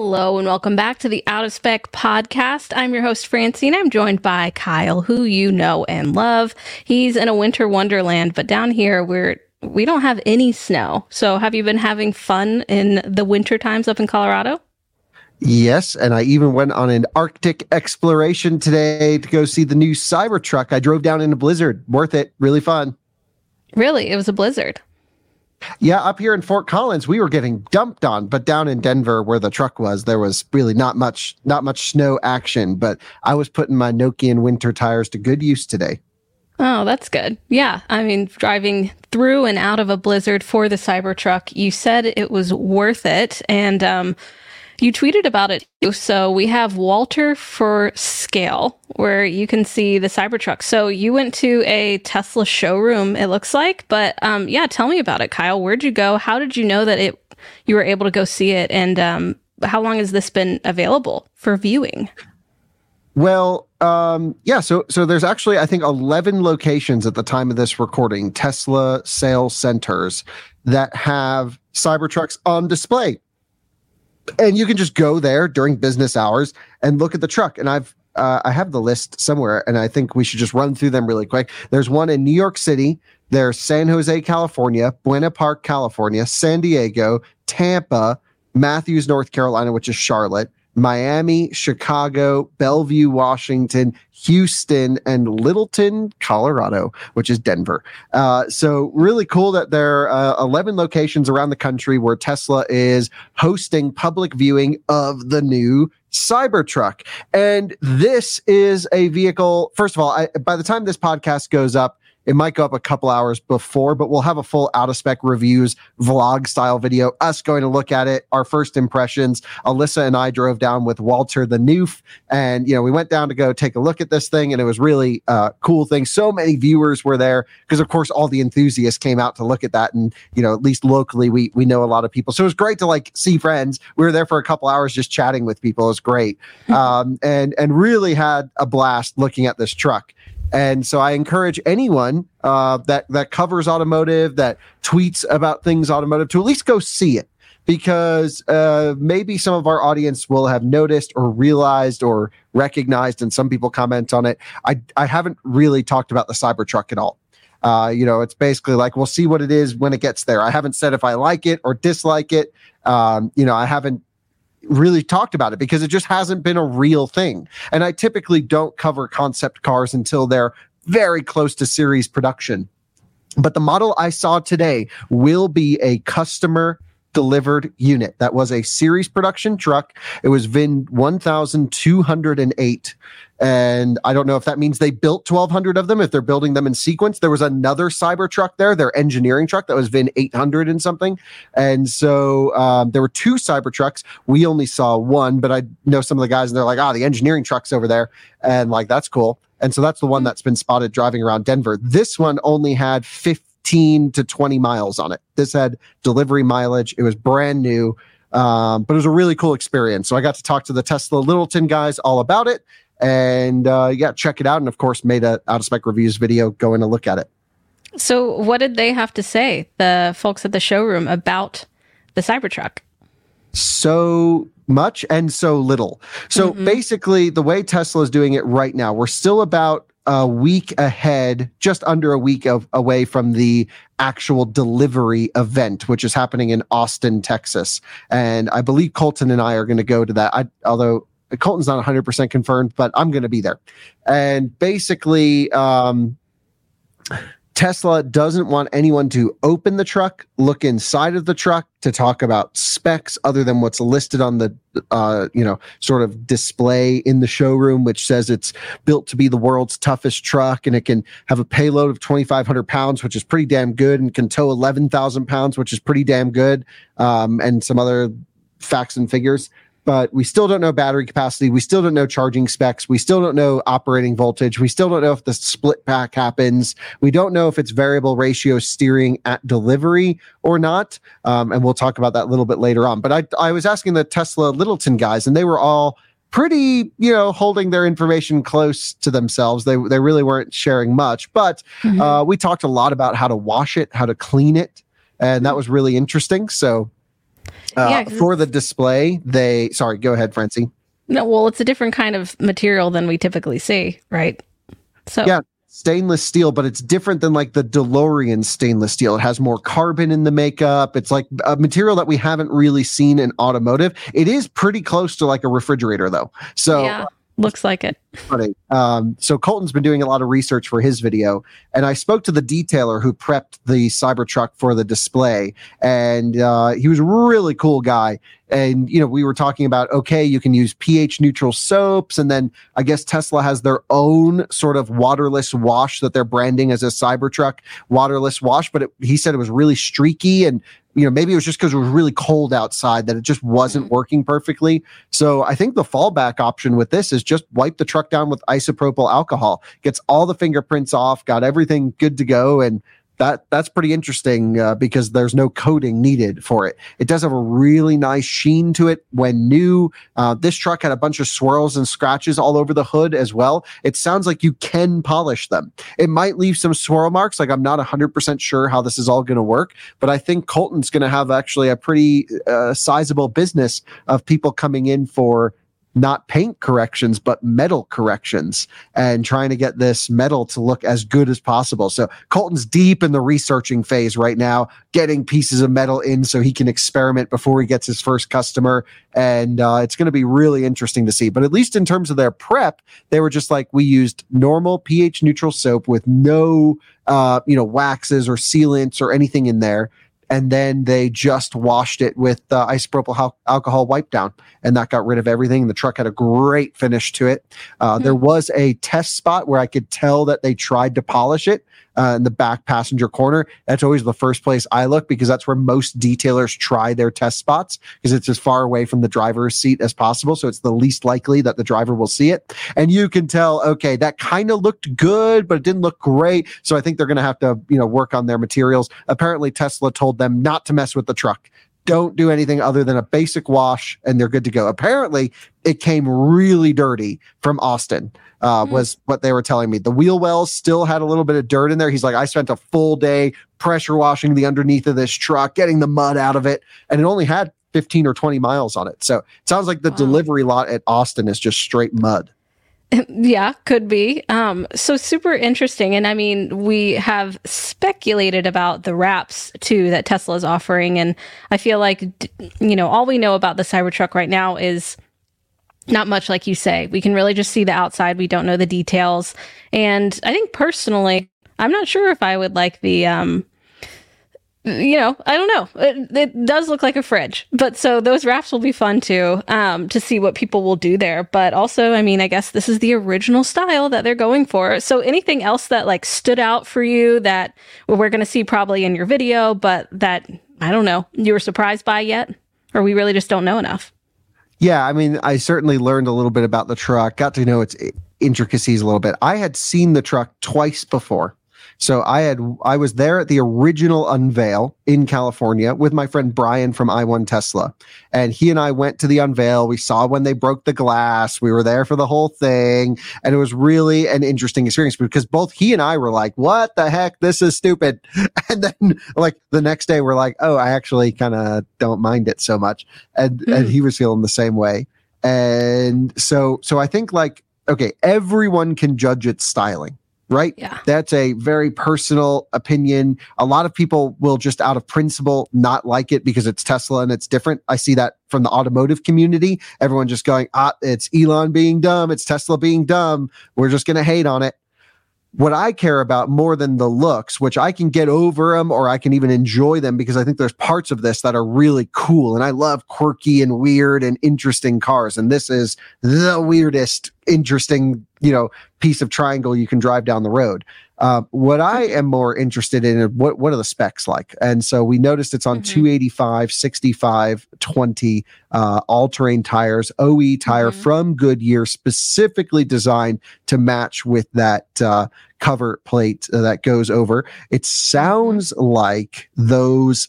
Hello and welcome back to the Out of Spec podcast. I'm your host, Francie. I'm joined by Kyle, who you know and love. He's in a winter wonderland, but down here we're we don't have any snow. So have you been having fun in the winter times up in Colorado? Yes, and I even went on an Arctic exploration today to go see the new Cybertruck. I drove down in a blizzard. Worth it. Really fun. Really? It was a blizzard. Yeah, up here in Fort Collins, we were getting dumped on, but down in Denver, where the truck was, there was really not much, not much snow action. But I was putting my Nokian winter tires to good use today. Oh, that's good. Yeah, I mean, driving through and out of a blizzard for the Cybertruck, you said it was worth it, and um, you tweeted about it. So we have Walter for Scale, where you can see the Cybertruck. So you went to a Tesla showroom, it looks like. But um, yeah, tell me about it, Kyle. Where'd you go? How did you know that it you were able to go see it? And um, how long has this been available for viewing? Well, um, yeah. So, so there's actually, I think, 11 locations at the time of this recording, Tesla sales centers that have Cybertrucks on display and you can just go there during business hours and look at the truck. And I've uh, I have the list somewhere, and I think we should just run through them really quick. There's one in New York City. There's San Jose, California, Buena Park, California, San Diego, Tampa, Matthews, North Carolina, which is Charlotte, Miami, Chicago, Bellevue, Washington, Houston, and Littleton, Colorado, which is Denver. Uh, so really cool that there are uh, 11 locations around the country where Tesla is hosting public viewing of the new Cybertruck. And this is a vehicle. First of all, I, by the time this podcast goes up, it might go up a couple hours before, but we'll have a full out of spec reviews vlog style video, us going to look at it, our first impressions. Alyssa and I drove down with Walter the Newf, and you know, we went down to go take a look at this thing, and it was really uh, cool thing. So many viewers were there because, of course, all the enthusiasts came out to look at that, and you know, at least locally, we we know a lot of people, so it was great to like see friends. We were there for a couple hours just chatting with people. It was great, um, and and really had a blast looking at this truck. And so I encourage anyone uh, that that covers automotive, that tweets about things automotive, to at least go see it because uh, maybe some of our audience will have noticed or realized or recognized, and some people comment on it. I I haven't really talked about the Cybertruck at all. Uh, you know, it's basically like we'll see what it is when it gets there. I haven't said if I like it or dislike it. Um, you know, I haven't really talked about it because it just hasn't been a real thing. And I typically don't cover concept cars until they're very close to series production. But the model I saw today will be a customer delivered unit. That was a series production truck. It was VIN 1208. And I don't know if that means they built 1,200 of them, if they're building them in sequence. There was another Cybertruck there, their engineering truck that was VIN 800 and something. And so um, there were two Cybertrucks. We only saw one, but I know some of the guys and they're like, ah, oh, the engineering truck's over there. And like, that's cool. And so that's the one that's been spotted driving around Denver. This one only had 15 to 20 miles on it. This had delivery mileage. It was brand new. Um, but it was a really cool experience. So I got to talk to the Tesla Littleton guys all about it and uh, yeah, check it out. And of course, made a out of spec reviews video going to look at it. So, what did they have to say, the folks at the showroom, about the Cybertruck? So much and so little. So mm-hmm. basically, the way Tesla is doing it right now, we're still about a week ahead, just under a week of, away from the actual delivery event, which is happening in Austin, Texas. And I believe Colton and I are going to go to that. I, although Colton's not 100% confirmed, but I'm going to be there. And basically, um, Tesla doesn't want anyone to open the truck, look inside of the truck to talk about specs other than what's listed on the, uh, you know, sort of display in the showroom, which says it's built to be the world's toughest truck and it can have a payload of 2,500 pounds, which is pretty damn good, and can tow 11,000 pounds, which is pretty damn good, um, and some other facts and figures but we still don't know battery capacity. We still don't know charging specs. We still don't know operating voltage. We still don't know if the split pack happens. We don't know if it's variable ratio steering at delivery or not. Um, and we'll talk about that a little bit later on. But I, I was asking the Tesla Littleton guys, and they were all pretty, you know, holding their information close to themselves. They they really weren't sharing much, but mm-hmm. uh, we talked a lot about how to wash it, how to clean it, and that was really interesting. So uh, yeah, for the display, they sorry, go ahead, Francie. No, well, it's a different kind of material than we typically see, right? So yeah, stainless steel, but it's different than like the DeLorean stainless steel. It has more carbon in the makeup. It's like a material that we haven't really seen in automotive. It is pretty close to like a refrigerator, though. So. Yeah. Looks like it. Funny. Um, so Colton's been doing a lot of research for his video, and I spoke to the detailer who prepped the Cybertruck for the display, and uh, he was a really cool guy. And you know, we were talking about okay, you can use pH neutral soaps, and then I guess Tesla has their own sort of waterless wash that they're branding as a Cybertruck waterless wash. But it, he said it was really streaky and you know, maybe it was just because it was really cold outside that it just wasn't mm-hmm. working perfectly. So I think the fallback option with this is just wipe the truck down with isopropyl alcohol, gets all the fingerprints off, got everything good to go, and that that's pretty interesting uh, because there's no coating needed for it. It does have a really nice sheen to it when new. Uh, this truck had a bunch of swirls and scratches all over the hood as well. It sounds like you can polish them. It might leave some swirl marks. Like I'm not 100% sure how this is all going to work, but I think Colton's going to have actually a pretty uh, sizable business of people coming in for not paint corrections, but metal corrections and trying to get this metal to look as good as possible. So Colton's deep in the researching phase right now, getting pieces of metal in so he can experiment before he gets his first customer. And uh, it's going to be really interesting to see. But at least in terms of their prep, they were just like, we used normal pH neutral soap with no, uh, you know, waxes or sealants or anything in there and then they just washed it with uh, isopropyl alcohol wipe down and that got rid of everything the truck had a great finish to it uh, mm-hmm. there was a test spot where i could tell that they tried to polish it uh, in the back passenger corner. That's always the first place I look because that's where most detailers try their test spots because it's as far away from the driver's seat as possible. So it's the least likely that the driver will see it. And you can tell, okay, that kind of looked good, but it didn't look great. So I think they're going to have to, you know, work on their materials. Apparently, Tesla told them not to mess with the truck don't do anything other than a basic wash and they're good to go. Apparently, it came really dirty from Austin, uh, mm. was what they were telling me. The wheel wells still had a little bit of dirt in there. He's like, I spent a full day pressure washing the underneath of this truck, getting the mud out of it, and it only had 15 or 20 miles on it. So it sounds like the wow. delivery lot at Austin is just straight mud. Yeah, could be. Um, so super interesting. And I mean, we have speculated about the wraps too that Tesla is offering. And I feel like, you know, all we know about the Cybertruck right now is not much, like you say. We can really just see the outside. We don't know the details. And I think personally, I'm not sure if I would like the, um, you know, I don't know. It, it, does look like a fridge, but so those wraps will be fun too, um, to see what people will do there. But also, I mean, I guess this is the original style that they're going for. So anything else that like stood out for you that we're going to see probably in your video, but that I don't know, you were surprised by yet, or we really just don't know enough? Yeah, I mean, I certainly learned a little bit about the truck, got to know its intricacies a little bit. I had seen the truck twice before. So I had I was there at the original unveil in California with my friend Brian from i1 Tesla. And he and I went to the unveil. We saw when they broke the glass. We were there for the whole thing. And it was really an interesting experience because both he and I were like, what the heck? This is stupid. And then like the next day we're like, oh, I actually kind of don't mind it so much. And mm. and he was feeling the same way. And so so I think like okay, everyone can judge its styling right? Yeah. That's a very personal opinion. A lot of people will just out of principle not like it because it's Tesla and it's different. I see that from the automotive community. Everyone just going, ah, it's Elon being dumb. It's Tesla being dumb. We're just going to hate on it what I care about more than the looks, which I can get over them or I can even enjoy them because I think there's parts of this that are really cool. And I love quirky and weird and interesting cars. And this is the weirdest, interesting, you know, piece of triangle you can drive down the road. Uh, what I am more interested in what what are the specs like? And so we noticed it's on mm-hmm. 285, 65, 20 uh, all terrain tires, OE tire mm-hmm. from Goodyear, specifically designed to match with that uh, cover plate that goes over. It sounds mm-hmm. like those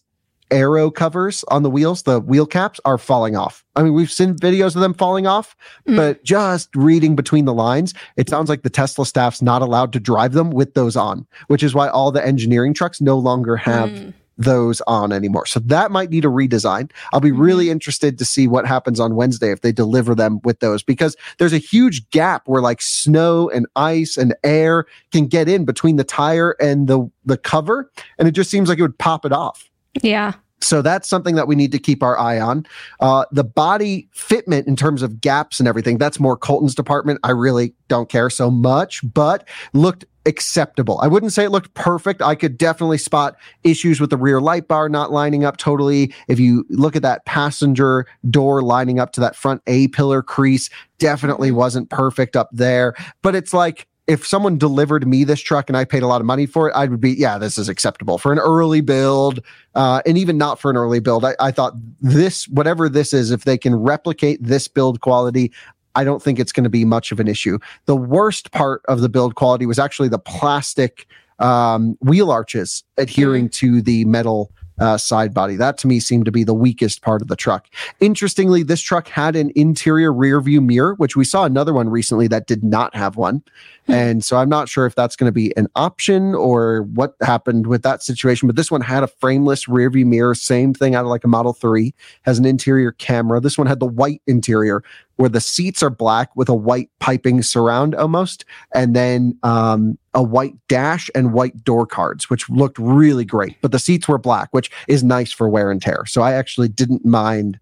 aero covers on the wheels, the wheel caps are falling off. I mean, we've seen videos of them falling off, mm. but just reading between the lines, it sounds like the Tesla staff's not allowed to drive them with those on, which is why all the engineering trucks no longer have mm. those on anymore. So that might need a redesign. I'll be mm. really interested to see what happens on Wednesday if they deliver them with those because there's a huge gap where like snow and ice and air can get in between the tire and the the cover and it just seems like it would pop it off. Yeah. So that's something that we need to keep our eye on. Uh, the body fitment in terms of gaps and everything, that's more Colton's department. I really don't care so much, but looked acceptable. I wouldn't say it looked perfect. I could definitely spot issues with the rear light bar not lining up totally. If you look at that passenger door lining up to that front A pillar crease, definitely wasn't perfect up there. But it's like, if someone delivered me this truck and I paid a lot of money for it, I would be, yeah, this is acceptable for an early build. Uh, and even not for an early build, I, I thought this, whatever this is, if they can replicate this build quality, I don't think it's going to be much of an issue. The worst part of the build quality was actually the plastic um, wheel arches adhering mm. to the metal uh, side body. That to me seemed to be the weakest part of the truck. Interestingly, this truck had an interior rear view mirror, which we saw another one recently that did not have one. And so I'm not sure if that's going to be an option or what happened with that situation. But this one had a frameless rear view mirror, same thing out of like a Model 3, has an interior camera. This one had the white interior where the seats are black with a white piping surround almost, and then um, a white dash and white door cards, which looked really great. But the seats were black, which is nice for wear and tear. So I actually didn't mind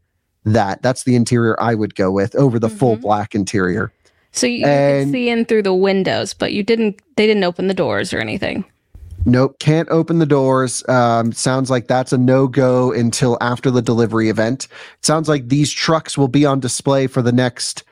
that. That's the interior I would go with over the mm-hmm. full black interior. So you, you could see in through the windows, but you didn't. They didn't open the doors or anything. Nope, can't open the doors. Um, sounds like that's a no go until after the delivery event. sounds like these trucks will be on display for the next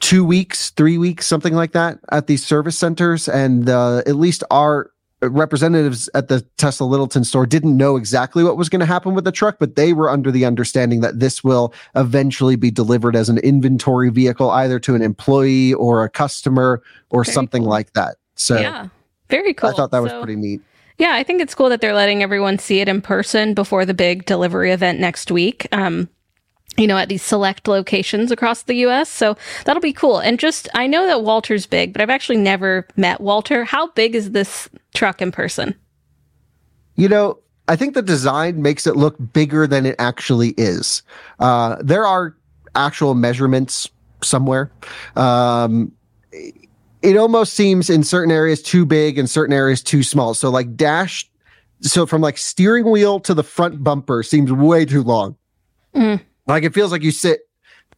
two weeks, three weeks, something like that at these service centers. And uh, at least our representatives at the Tesla Littleton store didn't know exactly what was going to happen with the truck, but they were under the understanding that this will eventually be delivered as an inventory vehicle, either to an employee or a customer or Very something cool. like that. So, yeah. Very cool. I thought that was pretty neat. Yeah, I think it's cool that they're letting everyone see it in person before the big delivery event next week. Um, you know, at these select locations across the US. So that'll be cool. And just, I know that Walter's big, but I've actually never met Walter. How big is this truck in person? You know, I think the design makes it look bigger than it actually is. Uh, there are actual measurements somewhere. Um, it almost seems in certain areas too big and certain areas too small. So like dash, so from like steering wheel to the front bumper seems way too long. Mm. Like it feels like you sit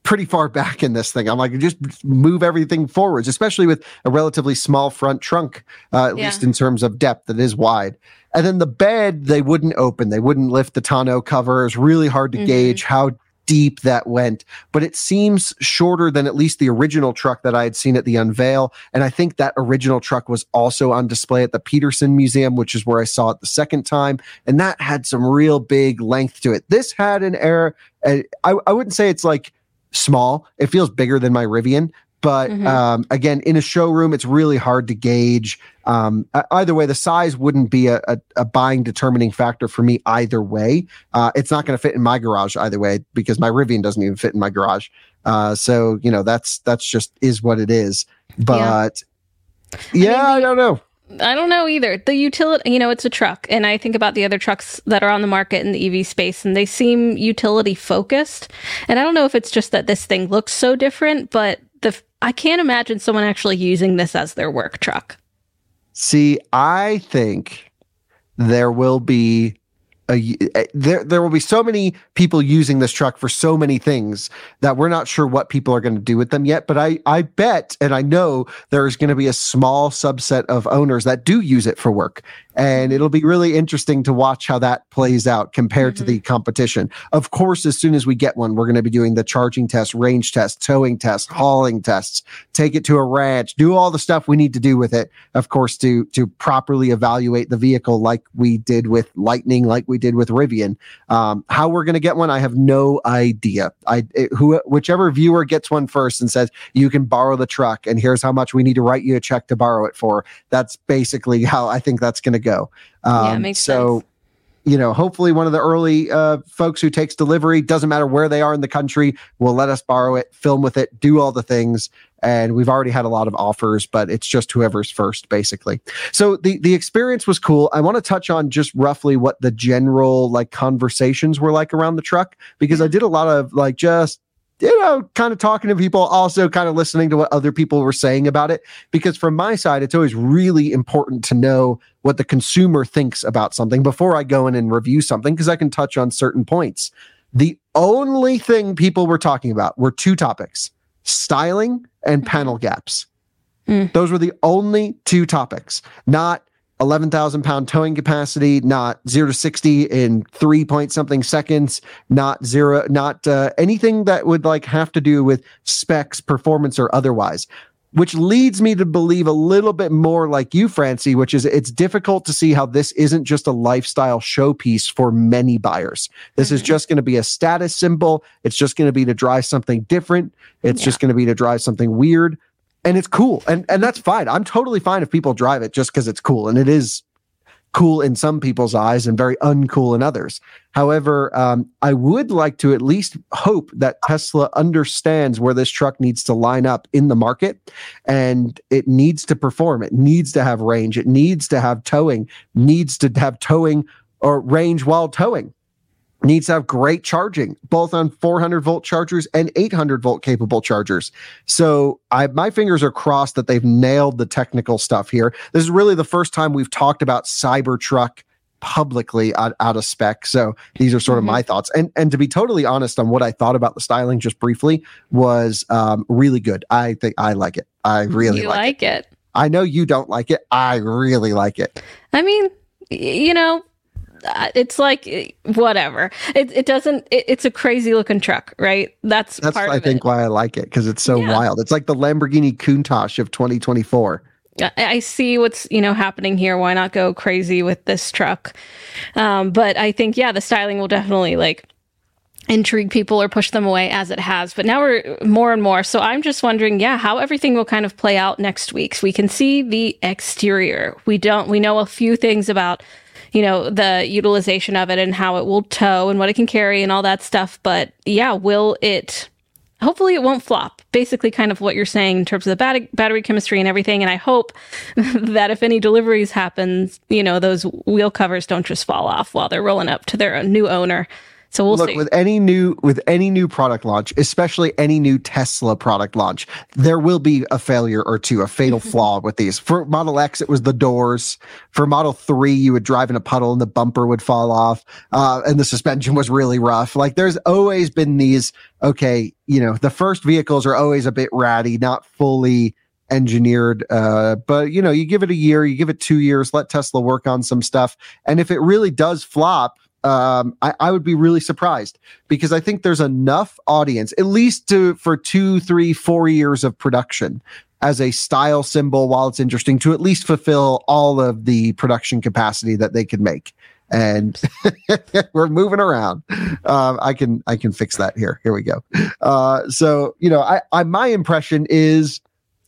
pretty far back in this thing. I'm like, just move everything forwards, especially with a relatively small front trunk, uh, at yeah. least in terms of depth that is wide. And then the bed, they wouldn't open. They wouldn't lift the tonneau cover. It's really hard to mm-hmm. gauge how deep that went, but it seems shorter than at least the original truck that I had seen at the unveil. And I think that original truck was also on display at the Petersen Museum, which is where I saw it the second time. And that had some real big length to it. This had an air, I, I wouldn't say it's like small. It feels bigger than my Rivian, but mm-hmm. um, again, in a showroom, it's really hard to gauge. Um, either way, the size wouldn't be a, a, a buying determining factor for me either way. Uh, it's not going to fit in my garage either way because my Rivian doesn't even fit in my garage. Uh, so you know that's that's just is what it is. But yeah, yeah I, mean, I don't know. I don't know either. The utility, you know, it's a truck. And I think about the other trucks that are on the market in the EV space and they seem utility focused. And I don't know if it's just that this thing looks so different, but the I can't imagine someone actually using this as their work truck. See, I think there will be a, eh, there there will be so many people using this truck for so many things that we're not sure what people are going to do with them yet but i i bet and i know there's going to be a small subset of owners that do use it for work and it'll be really interesting to watch how that plays out compared mm-hmm. to the competition. Of course, as soon as we get one, we're going to be doing the charging test, range test, towing test, hauling tests, take it to a ranch, do all the stuff we need to do with it, of course, to to properly evaluate the vehicle like we did with Lightning, like we did with Rivian. Um, how we're going to get one, I have no idea. I it, who whichever viewer gets one first and says you can borrow the truck, and here's how much we need to write you a check to borrow it for. That's basically how I think that's going to go. Um, yeah, makes so, sense. You know, hopefully, one of the early uh, folks who takes delivery doesn't matter where they are in the country will let us borrow it, film with it, do all the things. And we've already had a lot of offers, but it's just whoever's first, basically. So the the experience was cool. I want to touch on just roughly what the general like conversations were like around the truck because I did a lot of like just you know, kind of talking to people, also kind of listening to what other people were saying about it. Because from my side, it's always really important to know what the consumer thinks about something before I go in and review something, because I can touch on certain points. The only thing people were talking about were two topics styling and panel gaps. Mm. Those were the only two topics, not 11,000 pound towing capacity, not zero to 60 in three point something seconds, not zero, not uh, anything that would like have to do with specs, performance, or otherwise. Which leads me to believe a little bit more like you, Francie, which is it's difficult to see how this isn't just a lifestyle showpiece for many buyers. This mm-hmm. is just going to be a status symbol. It's just going to be to drive something different. It's yeah. just going to be to drive something weird and it's cool. And and that's fine. I'm totally fine if people drive it just because it's cool. And it is cool in some people's eyes and very uncool in others. However um, i would like to at least hope that tesla understands where this truck needs to line up in the market and it needs to perform. It needs to have range. It needs to have towing needs to have towing or range while towing needs to have great charging, both on 400 volt chargers and 800 volt capable chargers. So I, my fingers are crossed that they've nailed the technical stuff here. This is really the first time we've talked about Cybertruck publicly out, out of spec. So these are sort of mm-hmm. my thoughts. And and to be totally honest on what I thought about the styling just briefly was um, really good. I think I like it. I really you like, like it. it. I know you don't like it. I really like it. I mean, you know, it's like eh, whatever. It it doesn't. It, it's a crazy looking truck, right? That's that's I think it. why I like it because it's so yeah. wild. It's like the Lamborghini Countach of 2024. I see what's you know happening here. Why not go crazy with this truck? Um, but I think yeah, the styling will definitely like intrigue people or push them away as it has. But now we're more and more. So I'm just wondering, yeah, how everything will kind of play out next week. So we can see the exterior. We don't. We know a few things about you know, the utilization of it and how it will tow and what it can carry and all that stuff. But yeah, will it, hopefully it won't flop. Basically, kind of what you're saying in terms of the bat- battery chemistry and everything. And I hope that if any deliveries happen, you know, those wheel covers don't just fall off while they're rolling up to their new owner. So we'll Look, see. with any new with any new product launch, especially any new Tesla product launch, there will be a failure or two, a fatal flaw with these. For Model X, it was the doors. For Model Three, you would drive in a puddle and the bumper would fall off, uh, and the suspension was really rough. Like there's always been these. Okay, you know, the first vehicles are always a bit ratty, not fully engineered. Uh, but you know, you give it a year, you give it two years, let Tesla work on some stuff, and if it really does flop um, I, I, would be really surprised because I think there's enough audience, at least to for two, three, four years of production as a style symbol, while it's interesting, to at least fulfill all of the production capacity that they can make. And we're moving around. Uh, I can I can fix that here. Here we go. Uh, so you know, I, I my impression is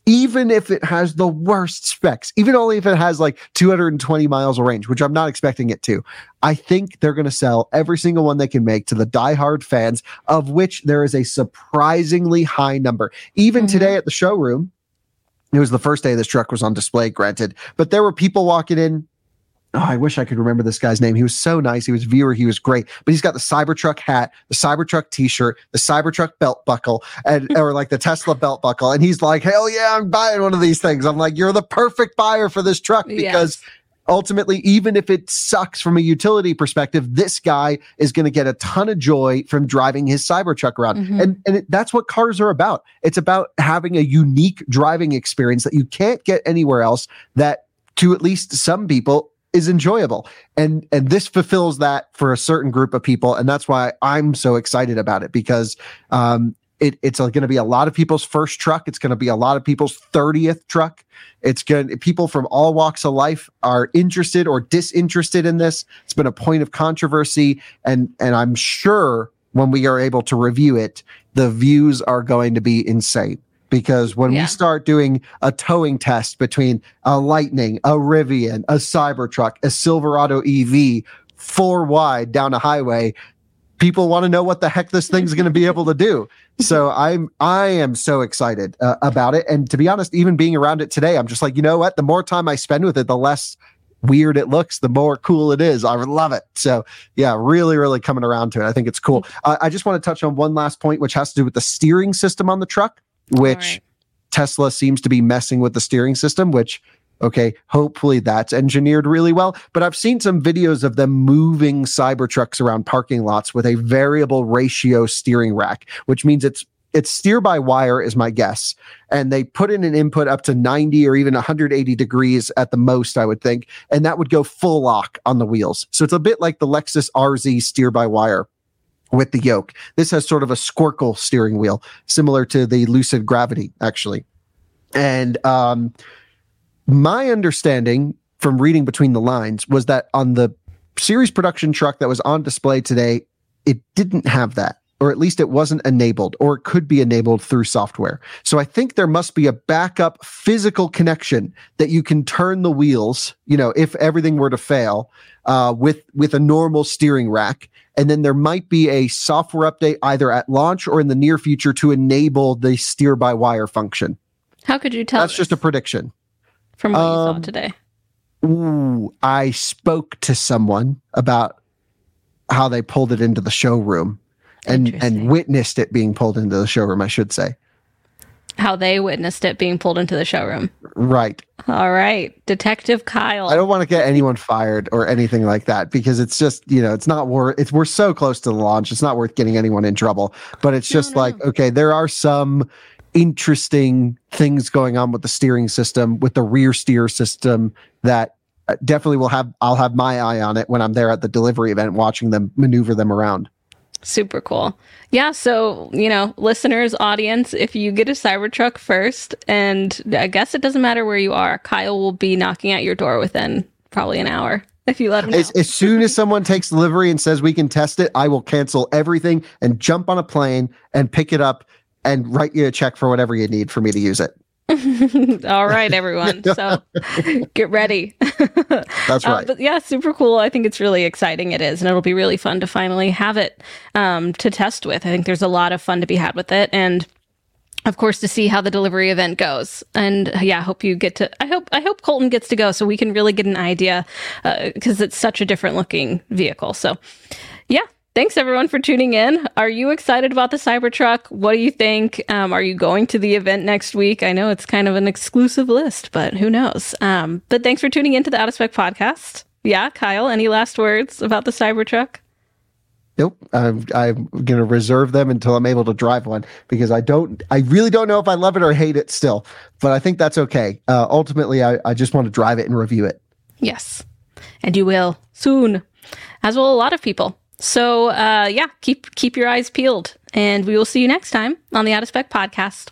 even if it has the worst specs, even only if it has like 220 miles of range, which I'm not expecting it to, I think they're going to sell every single one they can make to the diehard fans, of which there is a surprisingly high number. Even mm-hmm. today at the showroom, it was the first day this truck was on display, granted, but there were people walking in oh, I wish I could remember this guy's name. He was so nice. He was viewer. He was great. But he's got the Cybertruck hat, the Cybertruck T-shirt, the Cybertruck belt buckle, and or like the Tesla belt buckle. And he's like, hell yeah, I'm buying one of these things. I'm like, you're the perfect buyer for this truck because. Yes. Ultimately, even if it sucks from a utility perspective, this guy is going to get a ton of joy from driving his Cybertruck around. Mm-hmm. And, and it, that's what cars are about. It's about having a unique driving experience that you can't get anywhere else that to at least some people is enjoyable. And and this fulfills that for a certain group of people. And that's why i'm so excited about it because um it, it's going to be a lot of people's first truck. It's going to be a lot of people's 30th truck. It's going people from all walks of life are interested or disinterested in this. It's been a point of controversy. And and i'm sure when we are able to review it the views are going to be insane because when yeah. we start doing a towing test between a Lightning, a Rivian, a Cybertruck, a Silverado EV, four wide down a highway, people want to know what the heck this thing's going to be able to do. So I'm I am so excited uh, about it, and to be honest, even being around it today, I'm just like, you know what? The more time I spend with it, the less weird it looks, the more cool it is. I love it. So yeah, really, really coming around to it. I think it's cool. Uh, I just want to touch on one last point, which has to do with the steering system on the truck which right. Tesla seems to be messing with the steering system, which okay, hopefully that's engineered really well. But I've seen some videos of them moving Cybertrucks around parking lots with a variable ratio steering rack, which means it's it's steer by wire is my guess and they put in an input up to 90 or even 180 degrees at the most i would think and that would go full lock on the wheels so it's a bit like the lexus rz steer by wire with the yoke. This has sort of a squircle steering wheel, similar to the Lucid Gravity, actually. And um, my understanding from reading between the lines was that on the series production truck that was on display today, it didn't have that. Or at least it wasn't enabled, or it could be enabled through software. So I think there must be a backup physical connection that you can turn the wheels, you know, if everything were to fail, uh, with with a normal steering rack and then there might be a software update either at launch or in the near future to enable the steer by wire function. How could you tell? That's just a prediction. From what um, you saw um, today. Ooh, I spoke to someone about how they pulled it into the showroom and and witnessed it being pulled into the showroom, I should say how they witnessed it being pulled into the showroom. Right. All right. Detective Kyle. I don't want to get anyone fired or anything like that because it's just, you know, it's not worth it's we're so close to the launch. It's not worth getting anyone in trouble. But it's just no, no. like, okay, there are some interesting things going on with the steering system, with the rear steer system that uh, definitely will have I'll have my eye on it when I'm there at the delivery event watching them maneuver them around. Super cool. Yeah. So, you know, listeners, audience, if you get a Cybertruck first, and I guess it doesn't matter where you are, Kyle will be knocking at your door within probably an hour if you let him know. As, as soon as someone takes delivery and says we can test it, I will cancel everything and jump on a plane and pick it up and write you a check for whatever you need for me to use it. All right, everyone. So get ready. That's uh, right. But yeah, super cool. I think it's really exciting. It is. And it'll be really fun to finally have it um, to test with. I think there's a lot of fun to be had with it. And of course to see how the delivery event goes and yeah i hope you get to i hope i hope colton gets to go so we can really get an idea because uh, it's such a different looking vehicle so yeah thanks everyone for tuning in. Are you excited about the Cybertruck? What do you think? Um, are you going to the event next week? I know it's kind of an exclusive list, but who knows? Um, but thanks for tuning into the Out of Spec podcast. Yeah, Kyle, any last words about the Cybertruck? Nope. I'm I'm gonna reserve them until I'm able to drive one because I don't I really don't know if I love it or hate it still. But I think that's okay. Uh, ultimately I, I just want to drive it and review it. Yes. And you will soon. As will a lot of people. So uh, yeah, keep keep your eyes peeled, and we will see you next time on the Out of Spec podcast.